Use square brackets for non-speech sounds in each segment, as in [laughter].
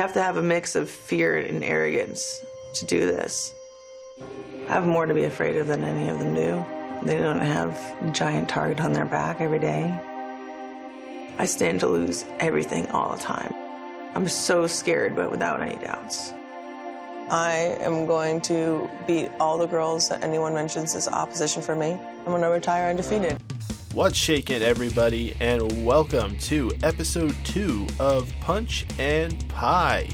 Have to have a mix of fear and arrogance to do this. I have more to be afraid of than any of them do. They don't have a giant target on their back every day. I stand to lose everything all the time. I'm so scared, but without any doubts. I am going to beat all the girls that anyone mentions as opposition for me. I'm going to retire undefeated. What's shaking, everybody, and welcome to episode two of Punch and Pie.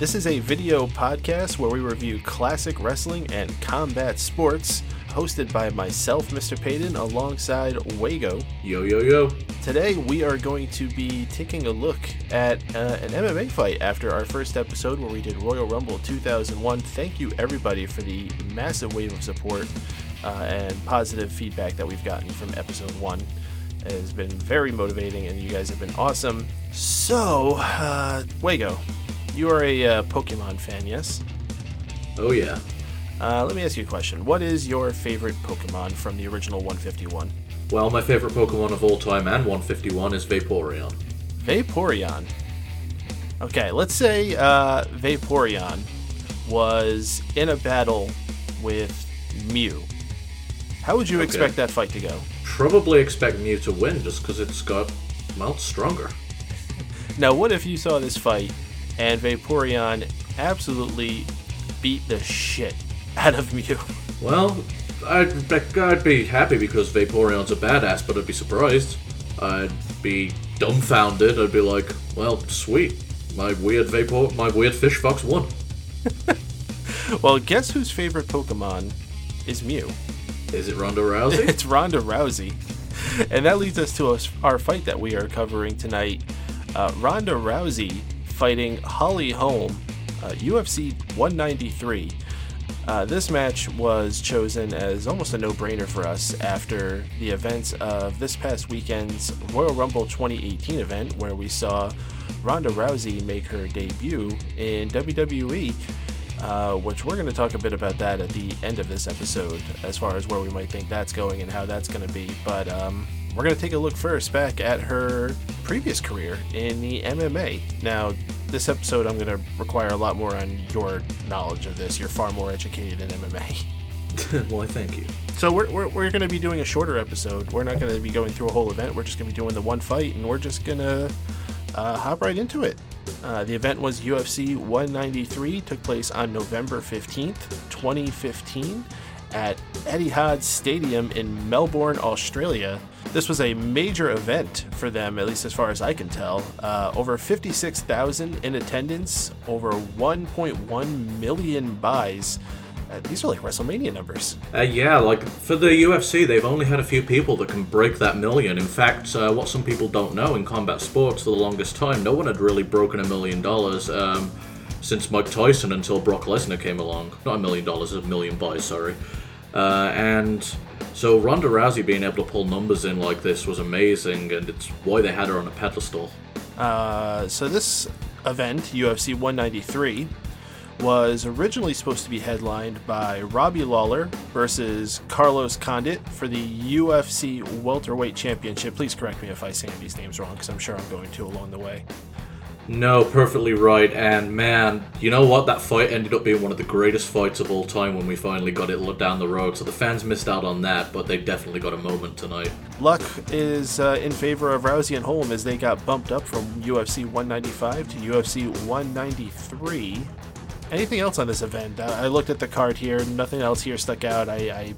This is a video podcast where we review classic wrestling and combat sports, hosted by myself, Mr. Payton, alongside Wago. Yo, yo, yo. Today, we are going to be taking a look at uh, an MMA fight after our first episode where we did Royal Rumble 2001. Thank you, everybody, for the massive wave of support uh, and positive feedback that we've gotten from episode one. It has been very motivating, and you guys have been awesome. So, uh, Wago, you are a uh, Pokemon fan, yes? Oh, yeah. Uh, let me ask you a question. What is your favorite Pokemon from the original 151? Well, my favorite Pokemon of all time and 151 is Vaporeon. Vaporeon. Okay, let's say uh, Vaporeon was in a battle with Mew. How would you Okay. expect that fight to go? Probably expect Mew to win just because it's got, well, stronger. Now, what if you saw this fight and Vaporeon absolutely beat the shit out of Mew? Well, I'd, be- I'd be happy because Vaporeon's a badass, but I'd be surprised. I'd be dumbfounded. I'd be like, well, sweet. My weird Vapor, my weird fish fox won. [laughs] Well, guess whose favorite Pokemon is Mew? Is it Ronda Rousey? [laughs] It's Ronda Rousey. And that leads us to our fight that we are covering tonight. Uh, Ronda Rousey fighting Holly Holm, uh, UFC 193. Uh, this match was chosen as almost a no brainer for us after the events of this past weekend's Royal Rumble 2018 event, where we saw Ronda Rousey make her debut in WWE uh, which we're going to talk a bit about that at the end of this episode, as far as where we might think that's going and how that's going to be. But um, we're going to take a look first back at her previous career in the MMA. Now, this episode, I'm going to require a lot more on your knowledge of this. You're far more educated in MMA. [laughs] [laughs] Why, thank you. So we're, we're, we're going to be doing a shorter episode. We're not going to be going through a whole event. We're just going to be doing the one fight, and we're just going to uh, hop right into it. Uh, the event was UFC 193, took place on November 15th, 2015, at Etihad Stadium in Melbourne, Australia. This was a major event for them, at least as far as I can tell. Uh, over 56,000 in attendance, over 1.1 million buys. Uh, these are like WrestleMania numbers. Uh, yeah, like for the UFC, they've only had a few people that can break that million. In fact, uh, what some people don't know in combat sports, for the longest time, no one had really broken a million dollars um, since Mike Tyson until Brock Lesnar came along. Not a million dollars, a million buys, sorry. Uh, and so Ronda Rousey being able to pull numbers in like this was amazing, and it's why they had her on a pedestal. Uh, so this event, UFC 193, was originally supposed to be headlined by Robbie Lawler versus Carlos Condit for the UFC Welterweight Championship. Please correct me if I say these names wrong, because I'm sure I'm going to along the way. No, perfectly right. And man, you know what? That fight ended up being one of the greatest fights of all time when we finally got it down the road. So the fans missed out on that, but they definitely got a moment tonight. Luck is uh, in favor of Rousey and Holm as they got bumped up from UFC 195 to UFC 193. Anything else on this event? Uh, I looked at the card here. Nothing else here stuck out. I, I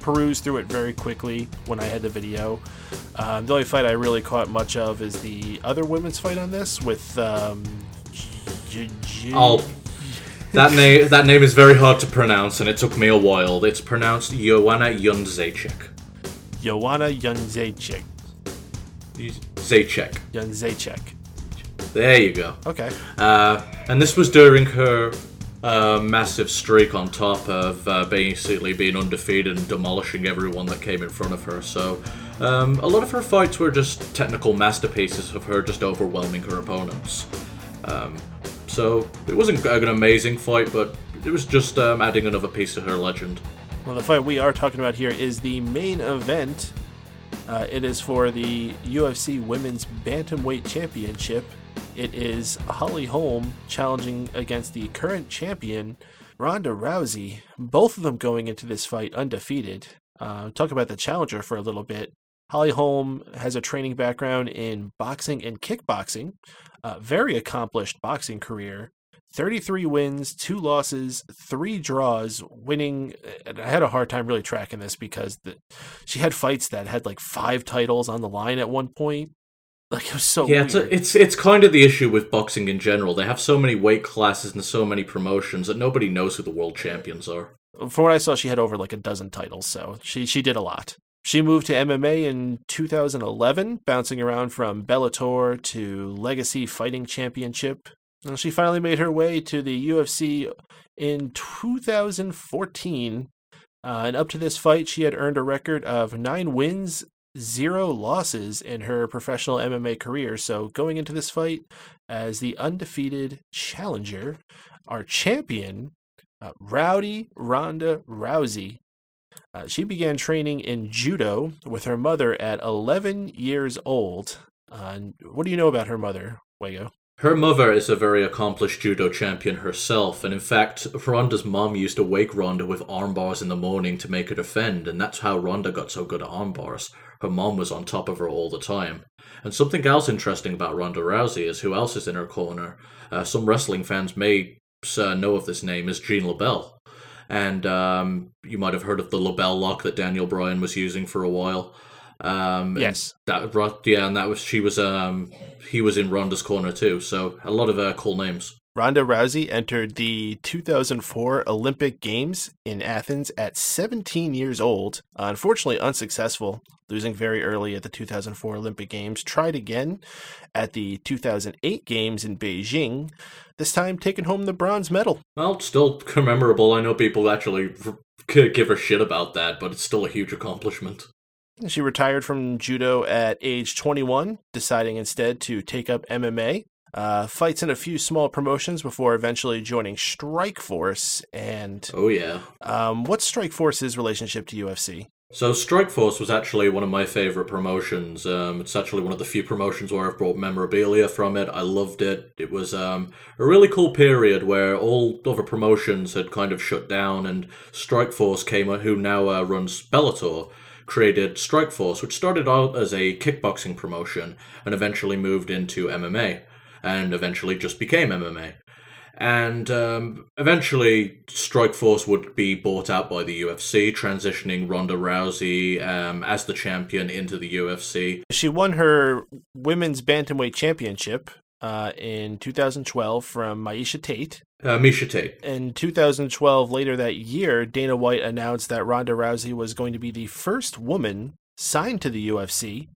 perused through it very quickly when I had the video. Um, the only fight I really caught much of is the other women's fight on this with. Um, J- J- Oh, that name that name is very hard to pronounce, and it took me a while. It's pronounced Joanna Jędrzejczyk. Joanna Jędrzejczyk. Zaychek. Jędrzejczyk. There you go. Okay. Uh, and this was during her uh, massive streak on top of uh, basically being undefeated and demolishing everyone that came in front of her. So um, a lot of her fights were just technical masterpieces of her just overwhelming her opponents. Um, so it wasn't an amazing fight, but it was just um, adding another piece to her legend. Well, the fight we are talking about here is the main event. Uh, it is for the UFC Women's Bantamweight Championship It is Holly Holm challenging against the current champion, Ronda Rousey. Both of them going into this fight undefeated. Uh, talk about the challenger for a little bit. Holly Holm has a training background in boxing and kickboxing, a very accomplished boxing career. 33 wins, two losses, three draws, winning. I had a hard time really tracking this because the, she had fights that had like five titles on the line at one point. Like it was so Yeah, it's, a, it's it's kind of the issue with boxing in general. They have so many weight classes and so many promotions that nobody knows who the world champions are. From what I saw, she had over like a dozen titles, so she she did a lot. She moved to MMA in 2011, bouncing around from Bellator to Legacy Fighting Championship. And she finally made her way to the UFC in 2014. Uh, and up to this fight, she had earned a record of nine wins, zero losses in her professional MMA career. So going into this fight as the undefeated challenger, our champion, uh, Rowdy Ronda Rousey. Uh, she began training in judo with her mother at 11 years old. Uh, what do you know about her mother, Wago? Her mother is a very accomplished judo champion herself, and in fact, Ronda's mom used to wake Ronda with arm bars in the morning to make her defend, and that's how Ronda got so good at arm bars. Her mom was on top of her all the time. And something else interesting about Ronda Rousey is who else is in her corner. Uh, some wrestling fans may uh, know of this name is Gene LeBell. And um, you might have heard of the LeBell lock that Daniel Bryan was using for a while. Um, Yes. that Ro- yeah, and that was she was um he was in Ronda's corner too. So a lot of uh, cool names. Ronda Rousey entered the 2004 Olympic Games in Athens at 17 years old. Uh, unfortunately, unsuccessful, losing very early at the 2004 Olympic Games. Tried again at the 2008 Games in Beijing, this time taking home the bronze medal. Well, it's still commemorable. I know people actually could give a shit about that, but it's still a huge accomplishment. She retired from judo at age 21, deciding instead to take up MMA. Uh, fights in a few small promotions before eventually joining Strikeforce. And Oh yeah. um, what's Strikeforce's relationship to UFC? So Strikeforce was actually one of my favorite promotions. Um, it's actually one of the few promotions where I've brought memorabilia from it. I loved it. It was um, a really cool period where all other promotions had kind of shut down, and Strikeforce came, who now uh, runs Bellator, created Strikeforce, which started out as a kickboxing promotion and eventually moved into MMA, and eventually just became MMA. And um, eventually, Strikeforce would be bought out by the UFC, transitioning Ronda Rousey um, as the champion into the UFC. She won her women's bantamweight championship uh, in 2012 from Maisha Tate. Uh, Miesha Tate. In 2012, later that year, Dana White announced that Ronda Rousey was going to be the first woman signed to the UFC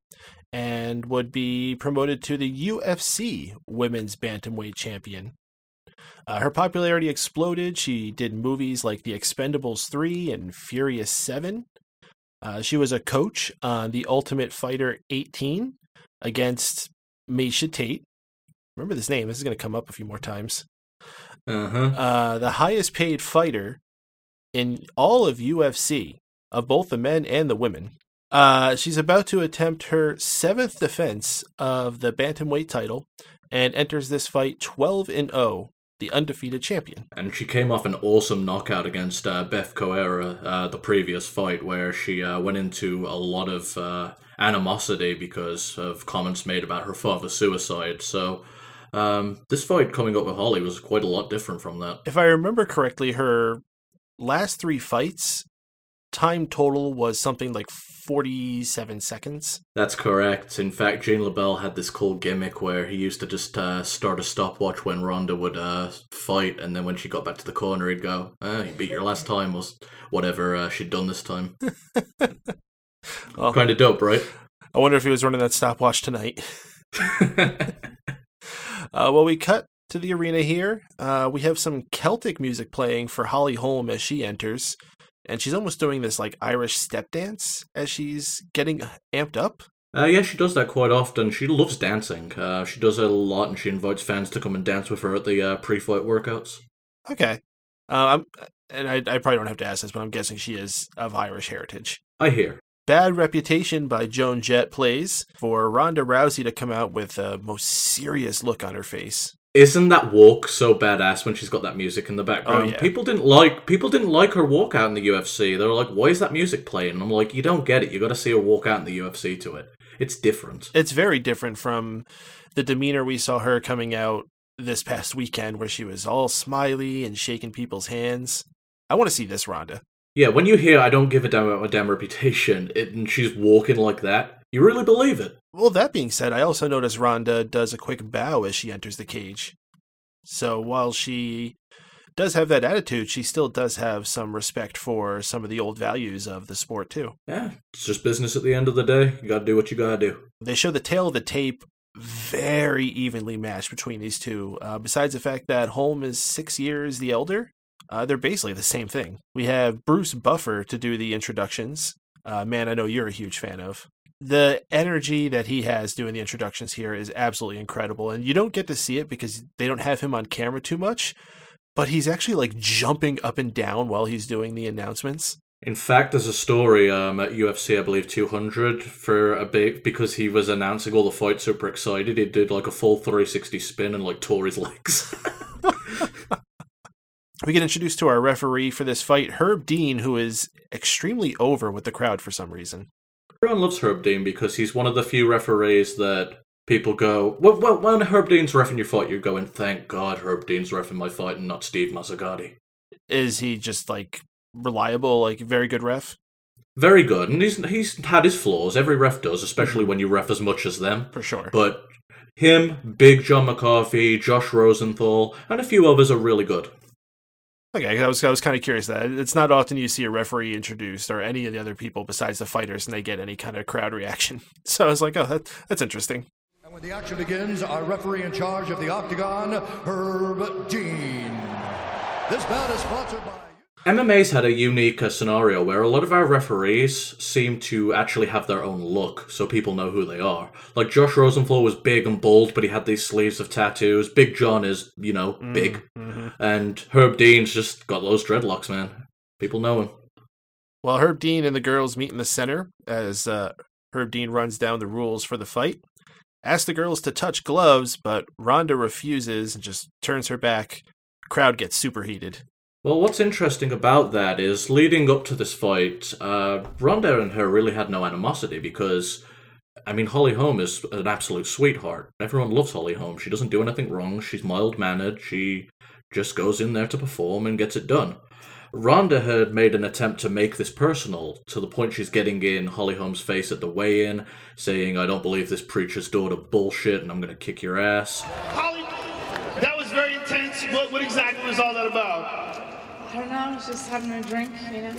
and would be promoted to the UFC Women's Bantamweight Champion. Uh, her popularity exploded. She did movies like The Expendables 3 and Furious 7. Uh, she was a coach on The Ultimate Fighter 18 against Miesha Tate. Remember this name, this is going to come up a few more times. Uh huh. Uh, the highest paid fighter in all of UFC, of both the men and the women. Uh, she's about to attempt her seventh defense of the bantamweight title and enters this fight 12 and 0, the undefeated champion. And she came off an awesome knockout against uh, Bethe Correia, uh, the previous fight, where she uh, went into a lot of uh, animosity because of comments made about her father's suicide. So, um, this fight coming up with Holly was quite a lot different from that. If I remember correctly, her last three fights, time total was something like 47 seconds. That's correct. In fact, Gene LeBell had this cool gimmick where he used to just uh, start a stopwatch when Ronda would uh, fight, and then when she got back to the corner, he'd go, "Ah, you beat your last time," was whatever uh, she'd done this time. [laughs] Well, kind of dope, right? I wonder if he was running that stopwatch tonight. [laughs] [laughs] Uh, well, we cut to the arena here. Uh, we have some Celtic music playing for Holly Holm as she enters, and she's almost doing this like Irish step dance as she's getting amped up. Uh, yeah, she does that quite often. She loves dancing. Uh, she does it a lot, and she invites fans to come and dance with her at the uh, pre-fight workouts. Okay, uh, I'm, and I, I probably don't have to ask this, but I'm guessing she is of Irish heritage. I hear. Bad Reputation by Joan Jett plays for Ronda Rousey to come out with a most serious look on her face. Isn't that walk so badass when she's got that music in the background? Oh, yeah. People didn't like people didn't like her walk out in the UFC. They were like, "Why is that music playing?" And I'm like, "You don't get it. You got to see her walk out in the UFC to it. It's different." It's very different from the demeanor we saw her coming out this past weekend, where she was all smiley and shaking people's hands. I want to see this Ronda. Yeah, when you hear "I don't give a damn about my damn reputation," it, and she's walking like that, you really believe it. Well, that being said, I also notice Ronda does a quick bow as she enters the cage. So while she does have that attitude, she still does have some respect for some of the old values of the sport, too. Yeah, it's just business at the end of the day. You got to do what you got to do. They show the tale of the tape very evenly matched between these two. Uh, besides the fact that Holm is six years the elder, uh, they're basically the same thing. We have Bruce Buffer to do the introductions. Uh, man, I know you're a huge fan of. The energy that he has doing the introductions here is absolutely incredible. And you don't get to see it because they don't have him on camera too much, but he's actually like jumping up and down while he's doing the announcements. In fact, there's a story um, at UFC, I believe 200, for a bit because he was announcing all the fights, super excited. He did like a full 360 spin and like tore his legs. [laughs] [laughs] We get introduced to our referee for this fight, Herb Dean, who is extremely over with the crowd for some reason. Everyone loves Herb Dean because he's one of the few referees that people go, well, well when Herb Dean's refing your fight, you're going, thank God Herb Dean's refing my fight and not Steve Mazzagatti. Is he just like reliable, like very good ref? Very good, and he's he's had his flaws. Every ref does, especially mm-hmm. when you ref as much as them. For sure. But him, Big John McCarthy, Josh Rosenthal, and a few others are really good. Okay, I was I was kind of curious that it's not often you see a referee introduced or any of the other people besides the fighters and they get any kind of crowd reaction. [laughs] So I was like, oh, that, that's interesting. And when the action begins, our referee in charge of the Octagon, Herb Dean. This bout is sponsored by. MMA's had a unique uh, scenario where a lot of our referees seem to actually have their own look, so people know who they are. Like Josh Rosenthal was big and bold, but he had these sleeves of tattoos. Big John is, you know, big, Mm-hmm. and Herb Dean's just got those dreadlocks, man. People know him. Well, Herb Dean and the girls meet in the center as uh, Herb Dean runs down the rules for the fight. Asks the girls to touch gloves, but Ronda refuses and just turns her back. Crowd gets super heated. Well, what's interesting about that is leading up to this fight, uh, Ronda and her really had no animosity because, I mean, Holly Holm is an absolute sweetheart. Everyone loves Holly Holm. She doesn't do anything wrong. She's mild mannered. She just goes in there to perform and gets it done. Ronda had made an attempt to make this personal to the point she's getting in Holly Holm's face at the weigh in, saying, I don't believe this preacher's daughter bullshit and I'm going to kick your ass. Holly, that was very intense. What, what exactly was all that about? I don't know, I was just having a drink, you know.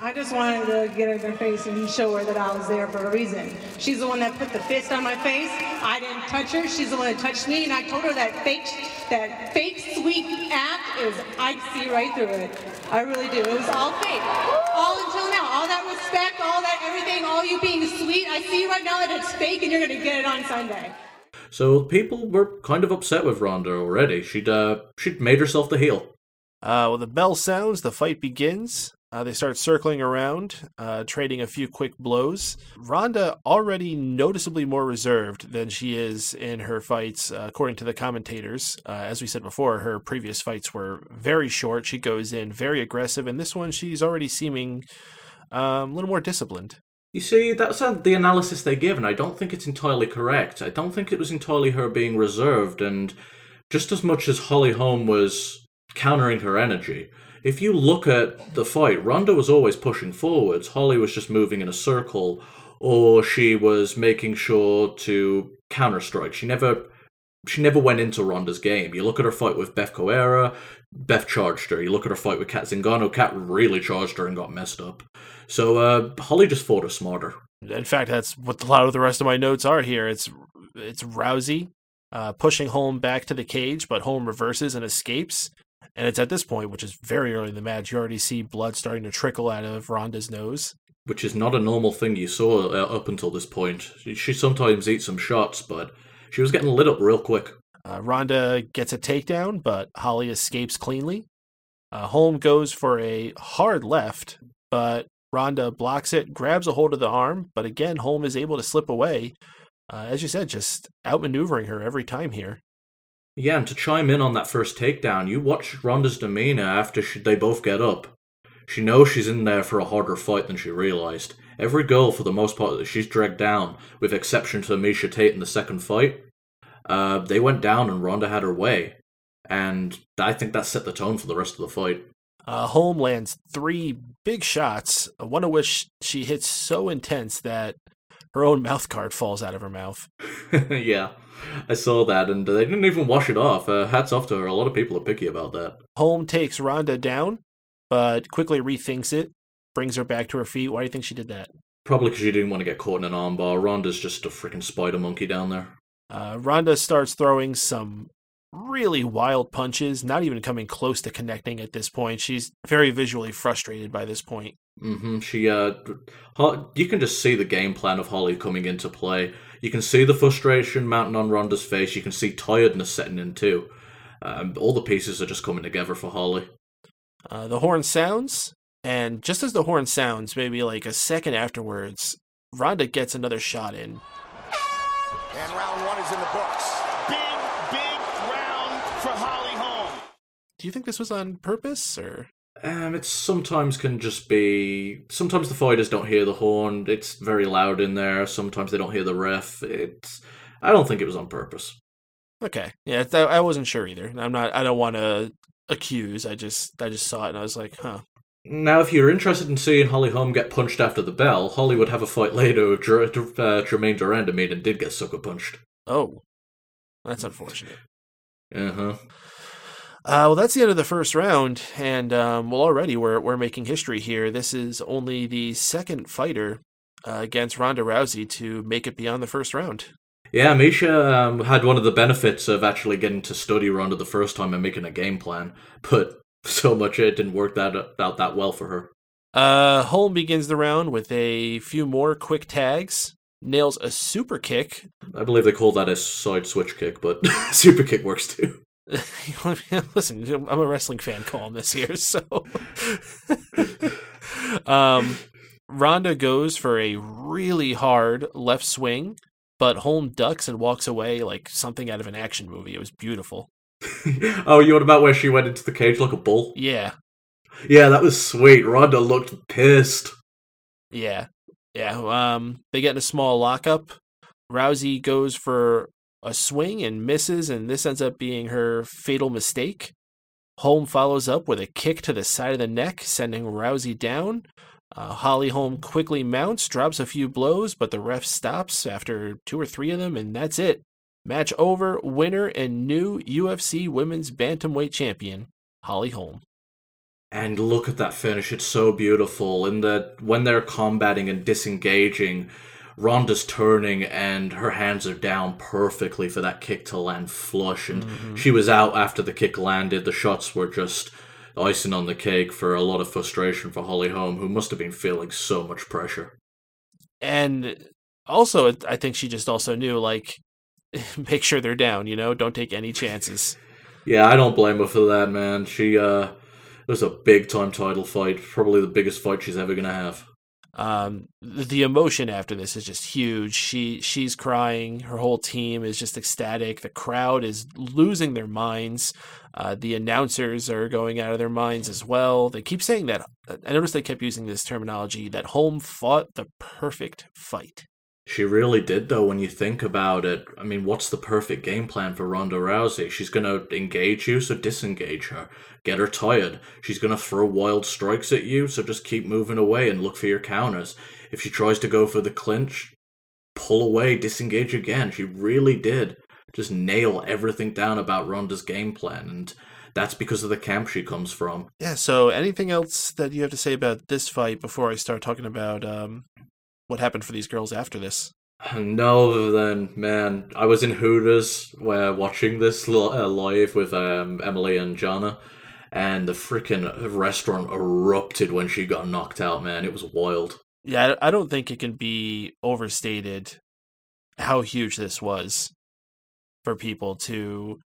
I just wanted to get in her face and show her that I was there for a reason. She's the one that put the fist on my face. I didn't touch her. She's the one that touched me, and I told her that fake, that fake sweet act is I see right through it. I really do. It was all fake, all until now. All that respect, all that everything, all you being sweet. I see right now that it's fake, and you're gonna get it on Sunday. So people were kind of upset with Ronda already. She'd uh, she'd made herself the heel. Uh, well, the bell sounds, the fight begins. Uh, they start circling around, uh, trading a few quick blows. Ronda already noticeably more reserved than she is in her fights, uh, according to the commentators. Uh, as we said before, her previous fights were very short. She goes in very aggressive, and this one she's already seeming um, a little more disciplined. You see, that's the analysis they give, and I don't think it's entirely correct. I don't think it was entirely her being reserved, and just as much as Holly Holm was countering her energy, if you look at the fight, Ronda was always pushing forwards. Holly was just moving in a circle, or she was making sure to counter strike. She never she never went into Ronda's game. You look at her fight with Bethe Correia, Beth charged her. You look at her fight with Cat Zingano, Kat really charged her and got messed up. So uh, Holly just fought her smarter. In fact, that's what a lot of the rest of my notes are here. It's it's Rousey uh, pushing Holm back to the cage, but Holm reverses and escapes. And it's at this point, which is very early in the match, you already see blood starting to trickle out of Ronda's nose. which is not a normal thing you saw uh, up until this point. She, sometimes eats some shots, but she was getting lit up real quick. Uh, Ronda gets a takedown, but Holly escapes cleanly. Uh, Holm goes for a hard left, but Ronda blocks it, grabs a hold of the arm, but again, Holm is able to slip away. Uh, as you said, just outmaneuvering her every time here. Yeah, and to chime in on that first takedown, you watch Ronda's demeanor after she, they both get up. She knows she's in there for a harder fight than she realized. Every girl, for the most part, that she's dragged down, with exception to Miesha Tate in the second fight, uh, they went down and Ronda had her way. And I think that set the tone for the rest of the fight. Uh, Holm lands three big shots, one of which she hits so intense that her own mouth guard falls out of her mouth. [laughs] yeah, I saw that, and they didn't even wash it off. Uh, hats off to her. A lot of people are picky about that. Holm takes Ronda down, but quickly rethinks it, brings her back to her feet. Why do you think she did that? Probably because she didn't want to get caught in an armbar. Ronda's just a freaking spider monkey down there. Uh, Ronda starts throwing some really wild punches, not even coming close to connecting at this point. She's very visually frustrated by this point. Mm-hmm. She, uh, you can just see the game plan of Holly coming into play. You can see the frustration mounting on Ronda's face. You can see tiredness setting in too. Um, all the pieces are just coming together for Holly. Uh, the horn sounds, and just as the horn sounds, maybe like a second afterwards, Ronda gets another shot in. And round one is in the books. Big, big round for Holly Holm. Do you think this was on purpose, or? Um, it sometimes can just be. Sometimes the fighters don't hear the horn. It's very loud in there. Sometimes they don't hear the ref. It's. I don't think it was on purpose. Okay, yeah, I wasn't sure either. I'm not. I don't want to accuse. I just. I just saw it and I was like, huh. Now, if you're interested in seeing Holly Holm get punched after the bell, Holly would have a fight later with Jer- uh, Germaine de Randamie and did get sucker punched. Oh, that's unfortunate. Uh huh. Uh, well, that's the end of the first round, and um, well, already we're we're making history here. This is only the second fighter uh, against Ronda Rousey to make it beyond the first round. Yeah, Miesha um, had one of the benefits of actually getting to study Ronda the first time and making a game plan, but [laughs] so much it didn't work that out that well for her. Uh, Holm begins the round with a few more quick tags, nails a super kick. I believe they call that a side switch kick, but [laughs] super kick works too. [laughs] Listen, I'm a wrestling fan calling this here, so. [laughs] um, Ronda goes for a really hard left swing, but Holm ducks and walks away like something out of an action movie. It was beautiful. [laughs] oh, you what about where she went into the cage like a bull? Yeah. Yeah, that was sweet. Ronda looked pissed. Yeah. Yeah. Um, they get in a small lockup. Rousey goes for a swing and misses, and this ends up being her fatal mistake. Holm follows up with a kick to the side of the neck, sending Rousey down. Uh, Holly Holm quickly mounts, drops a few blows, but the ref stops after two or three of them, and that's it. Match over, winner and new UFC Women's Bantamweight Champion, Holly Holm. And look at that finish, it's so beautiful. In when they're combating and disengaging, Ronda's turning and her hands are down perfectly for that kick to land flush. And mm-hmm. she was out after the kick landed. The shots were just icing on the cake for a lot of frustration for Holly Holm, who must have been feeling so much pressure. And also, I think she just also knew, like, [laughs] make sure they're down, you know? Don't take any chances. [laughs] yeah, I don't blame her for that, man. She, uh, it was a big time title fight. Probably the biggest fight she's ever going to have. Um, the emotion after this is just huge. She she's crying. Her whole team is just ecstatic. The crowd is losing their minds. Uh, the announcers are going out of their minds as well. They keep saying that. I noticed they kept using this terminology that Holm fought the perfect fight. She really did, though, when you think about it. I mean, what's the perfect game plan for Ronda Rousey? She's going to engage you, so disengage her. Get her tired. She's going to throw wild strikes at you, so just keep moving away and look for your counters. If she tries to go for the clinch, pull away, disengage again. She really did just nail everything down about Ronda's game plan, and that's because of the camp she comes from. Yeah, so anything else that you have to say about this fight before I start talking about um, what happened for these girls after this? No, other than man, I was in Hooters where watching this uh, live with um, Emily and Jana, and the freaking restaurant erupted when she got knocked out. Man, it was wild. Yeah, I don't think it can be overstated how huge this was for people to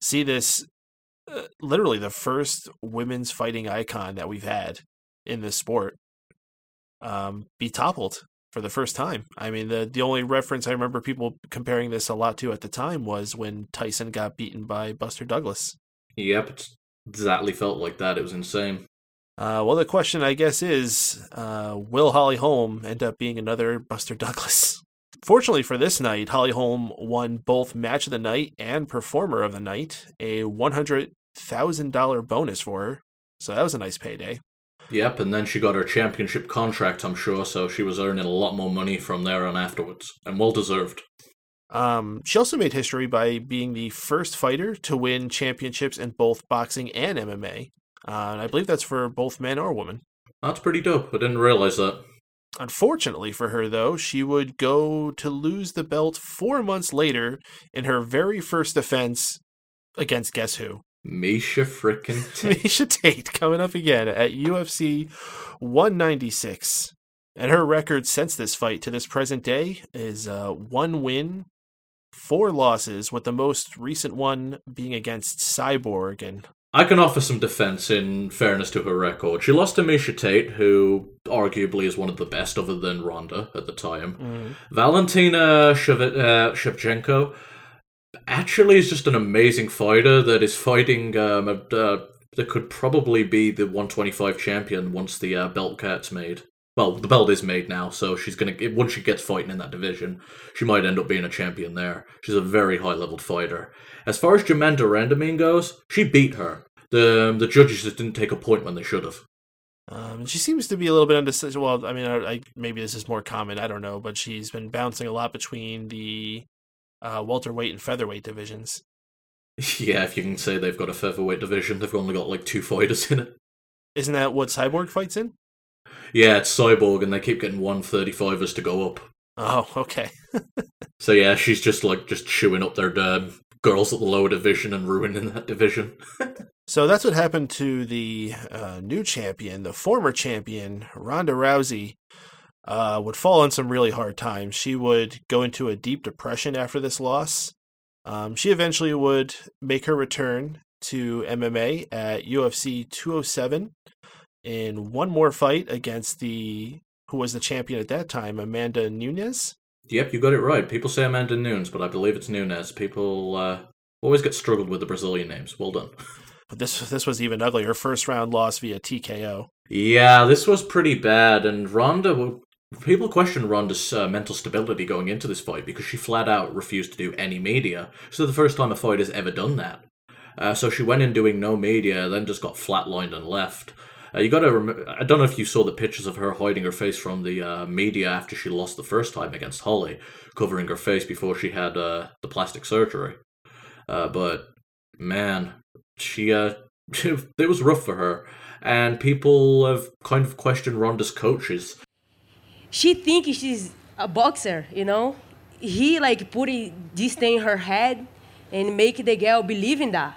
see this. Uh, literally, the first women's fighting icon that we've had in this sport um, be toppled for the first time. I mean, the the only reference I remember people comparing this a lot to at the time was when Tyson got beaten by Buster Douglas. Yep, it's exactly felt like that. It was insane. Uh, well, the question, I guess, is uh, will Holly Holm end up being another Buster Douglas? [laughs] Fortunately for this night, Holly Holm won both Match of the Night and Performer of the Night, a $100,000 bonus for her. So that was a nice payday. Yep, and then she got her championship contract, I'm sure, so she was earning a lot more money from there on afterwards, and well deserved. Um, she also made history by being the first fighter to win championships in both boxing and MMA. Uh, and I believe that's for both men or women. That's pretty dope. I didn't realize that. Unfortunately for her, though, she would go to lose the belt four months later in her very first defense against guess who? Miesha frickin' [laughs] Tate. Miesha Tate coming up again at UFC 196. And her record since this fight to this present day is uh, one win, four losses, with the most recent one being against Cyborg. And I can offer some defense in fairness to her record. She lost to Miesha Tate, who arguably is one of the best other than Ronda at the time. Valentina Shev- uh, Shevchenko actually is just an amazing fighter that is fighting um, a, uh, that could probably be the 125 champion once the uh, belt cat's made. Well, the belt is made now, so she's gonna once she gets fighting in that division, she might end up being a champion there. She's a very high leveled fighter. As far as Germaine de Randamie goes, she beat her. The the judges just didn't take a point when they should have. um, she seems to be a little bit undecisive. Well, I mean, I, I, maybe this is more common. I don't know. But she's been bouncing a lot between the uh, welterweight and featherweight divisions. Yeah, if you can say they've got a featherweight division, they've only got like two fighters in it. Isn't that what Cyborg fights in? Yeah, it's Cyborg, and they keep getting 135ers to go up. Oh, okay. [laughs] So yeah, she's just like just chewing up their um, girls at the lower division and ruining that division. [laughs] So that's what happened to the uh, new champion, the former champion, Ronda Rousey. Uh, would fall on some really hard times. She would go into a deep depression after this loss. Um, she eventually would make her return to MMA at UFC 207 in one more fight against the who was the champion at that time, Amanda Nunes. Yep, you got it right. People say Amanda Nunes, but I believe it's Nunes. People uh, always get struggled with the Brazilian names. Well done. [laughs] But this this was even uglier. First round loss via TKO. Yeah, this was pretty bad, and Ronda. People question Ronda's uh, mental stability going into this fight because she flat out refused to do any media. So the first time a fighter's ever done that. Uh, so she went in doing no media, then just got flatlined and left. Uh, you got to. Rem- I don't know if you saw the pictures of her hiding her face from the uh, media after she lost the first time against Holly, covering her face before she had uh, the plastic surgery. Uh, but man, she uh, [laughs] it was rough for her, and people have kind of questioned Ronda's coaches. She thinks she's a boxer, you know. He like put this thing in her head and make the girl believe in that.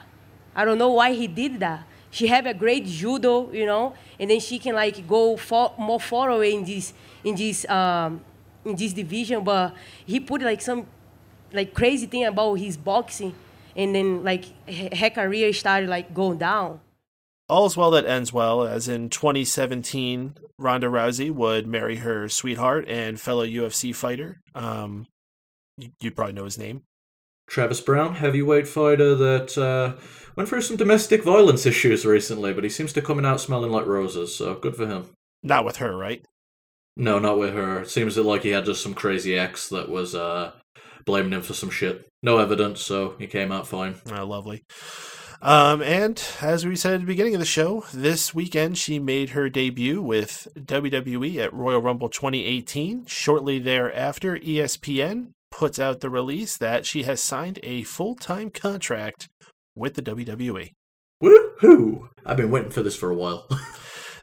I don't know why he did that. She have a great judo, you know, and then she can like go far, more far away in this in this um, in this division. But he put like some like crazy thing about his boxing, and then like her career started like going down. All's well that ends well, as in 2017, Ronda Rousey would marry her sweetheart and fellow UFC fighter. Um, you, you probably know his name. Travis Browne, heavyweight fighter that uh, went through some domestic violence issues recently, but he seems to coming out smelling like roses, so good for him. Not with her, right? No, not with her. It seems that like he had just some crazy ex that was uh, blaming him for some shit. No evidence, so he came out fine. Oh, lovely. Um, and as we said at the beginning of the show, this weekend she made her debut with WWE at Royal Rumble 2018. Shortly thereafter, ESPN puts out the release that she has signed a full time contract with the. WWE. Woohoo! I've been waiting for this for a while. [laughs]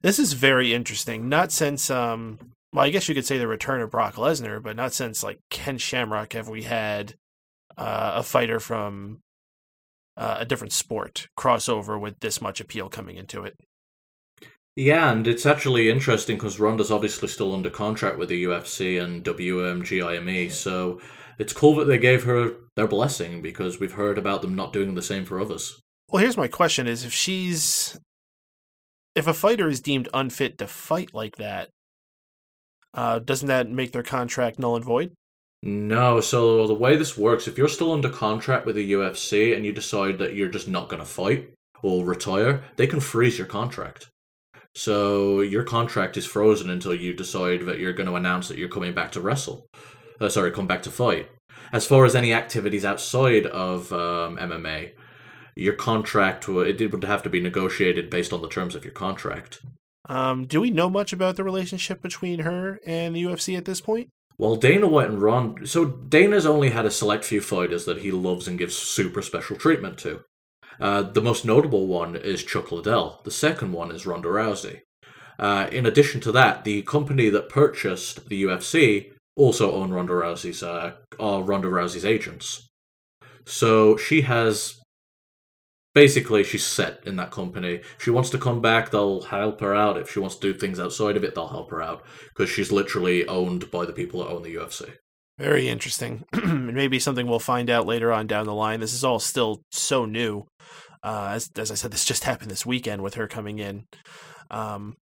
This is very interesting. Not since, um, well, I guess you could say the return of Brock Lesnar, but not since like Ken Shamrock have we had uh, a fighter from uh, a different sport crossover with this much appeal coming into it. yeah, and it's actually interesting because Ronda's obviously still under contract with the UFC and WMGIME, so it's cool that they gave her their blessing because we've heard about them not doing the same for others. Well, here's my question: Is if she's if a fighter is deemed unfit to fight like that, Uh, doesn't that make their contract null and void? No, so the way this works, if you're still under contract with the UFC and you decide that you're just not going to fight or retire, they can freeze your contract. So your contract is frozen until you decide that you're going to announce that you're coming back to wrestle. Uh, sorry, come back to fight. As far as any activities outside of um, MMA, your contract it would have to be negotiated based on the terms of your contract. Um, do we know much about the relationship between her and the UFC at this point? Well, Dana White and Ron. So Dana's only had a select few fighters that he loves and gives super special treatment to. Uh, the most notable one is Chuck Liddell. The second one is Ronda Rousey. Uh, in addition to that, the company that purchased the UFC also own Ronda Rousey's uh, Ronda Rousey's agents. So she has basically she's set in that company. She wants to come back, they'll help her out. If she wants to do things outside of it, they'll help her out because she's literally owned by the people that own the UFC. Very interesting. [clears throat] And maybe something we'll find out later on down the line. This is all still so new. Uh, as as I said, this just happened this weekend with her coming in. Um,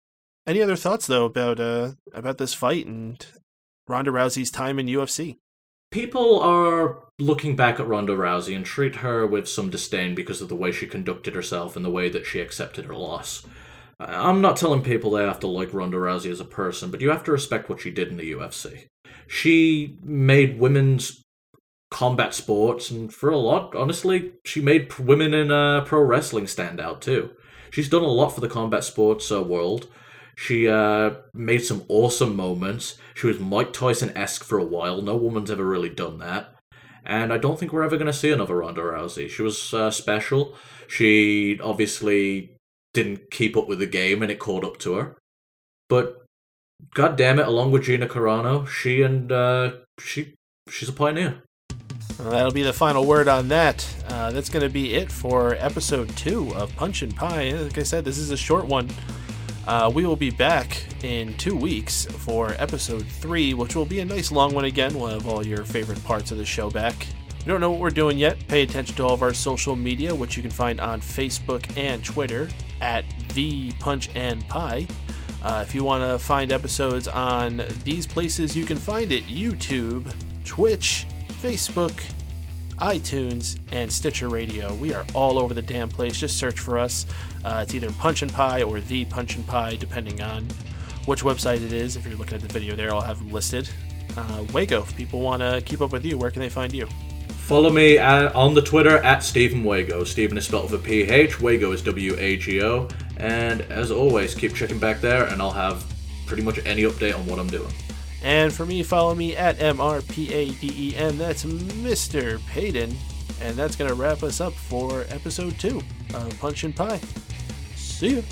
any other thoughts though about uh, about this fight and Ronda Rousey's time in UFC? People are looking back at Ronda Rousey and treat her with some disdain because of the way she conducted herself and the way that she accepted her loss. I'm not telling people they have to like Ronda Rousey as a person, but you have to respect what she did in the UFC. She made women's combat sports, and for a lot, honestly, she made women in uh, pro wrestling stand out too. She's done a lot for the combat sports uh, world. She uh, made some awesome moments. She was Mike Tyson esque for a while. No woman's ever really done that. And I don't think we're ever going to see another Ronda Rousey. She was uh, special. She obviously didn't keep up with the game and it caught up to her. But god damn it, along with Gina Carano, she and uh, she she's a pioneer. Well, that'll be the final word on that. Uh, that's going to be it for episode two of Punch and Pie. Like I said, this is a short one. Uh, we will be back in two weeks for episode three, which will be a nice long one again. We'll have all your favorite parts of the show back. If you don't know what we're doing yet, pay attention to all of our social media, which you can find on Facebook and Twitter at the Punch and Pie. Uh, if you want to find episodes on these places, you can find it YouTube, Twitch, Facebook, iTunes, and Stitcher Radio. We are all over the damn place. Just search for us. Uh, it's either Punch and Pie or The Punch and Pie, depending on which website it is. If you're looking at the video there, I'll have them listed. Uh, Wago, if people want to keep up with you, where can they find you? Follow me at, on the Twitter at Stephen Wago. Stephen is spelled with a PH, Wago is W A G O. And as always, keep checking back there, and I'll have pretty much any update on what I'm doing. And for me, follow me at MRPADEN. That's Mr. Payden. And that's going to wrap us up for episode two of Punch and Pie. See you.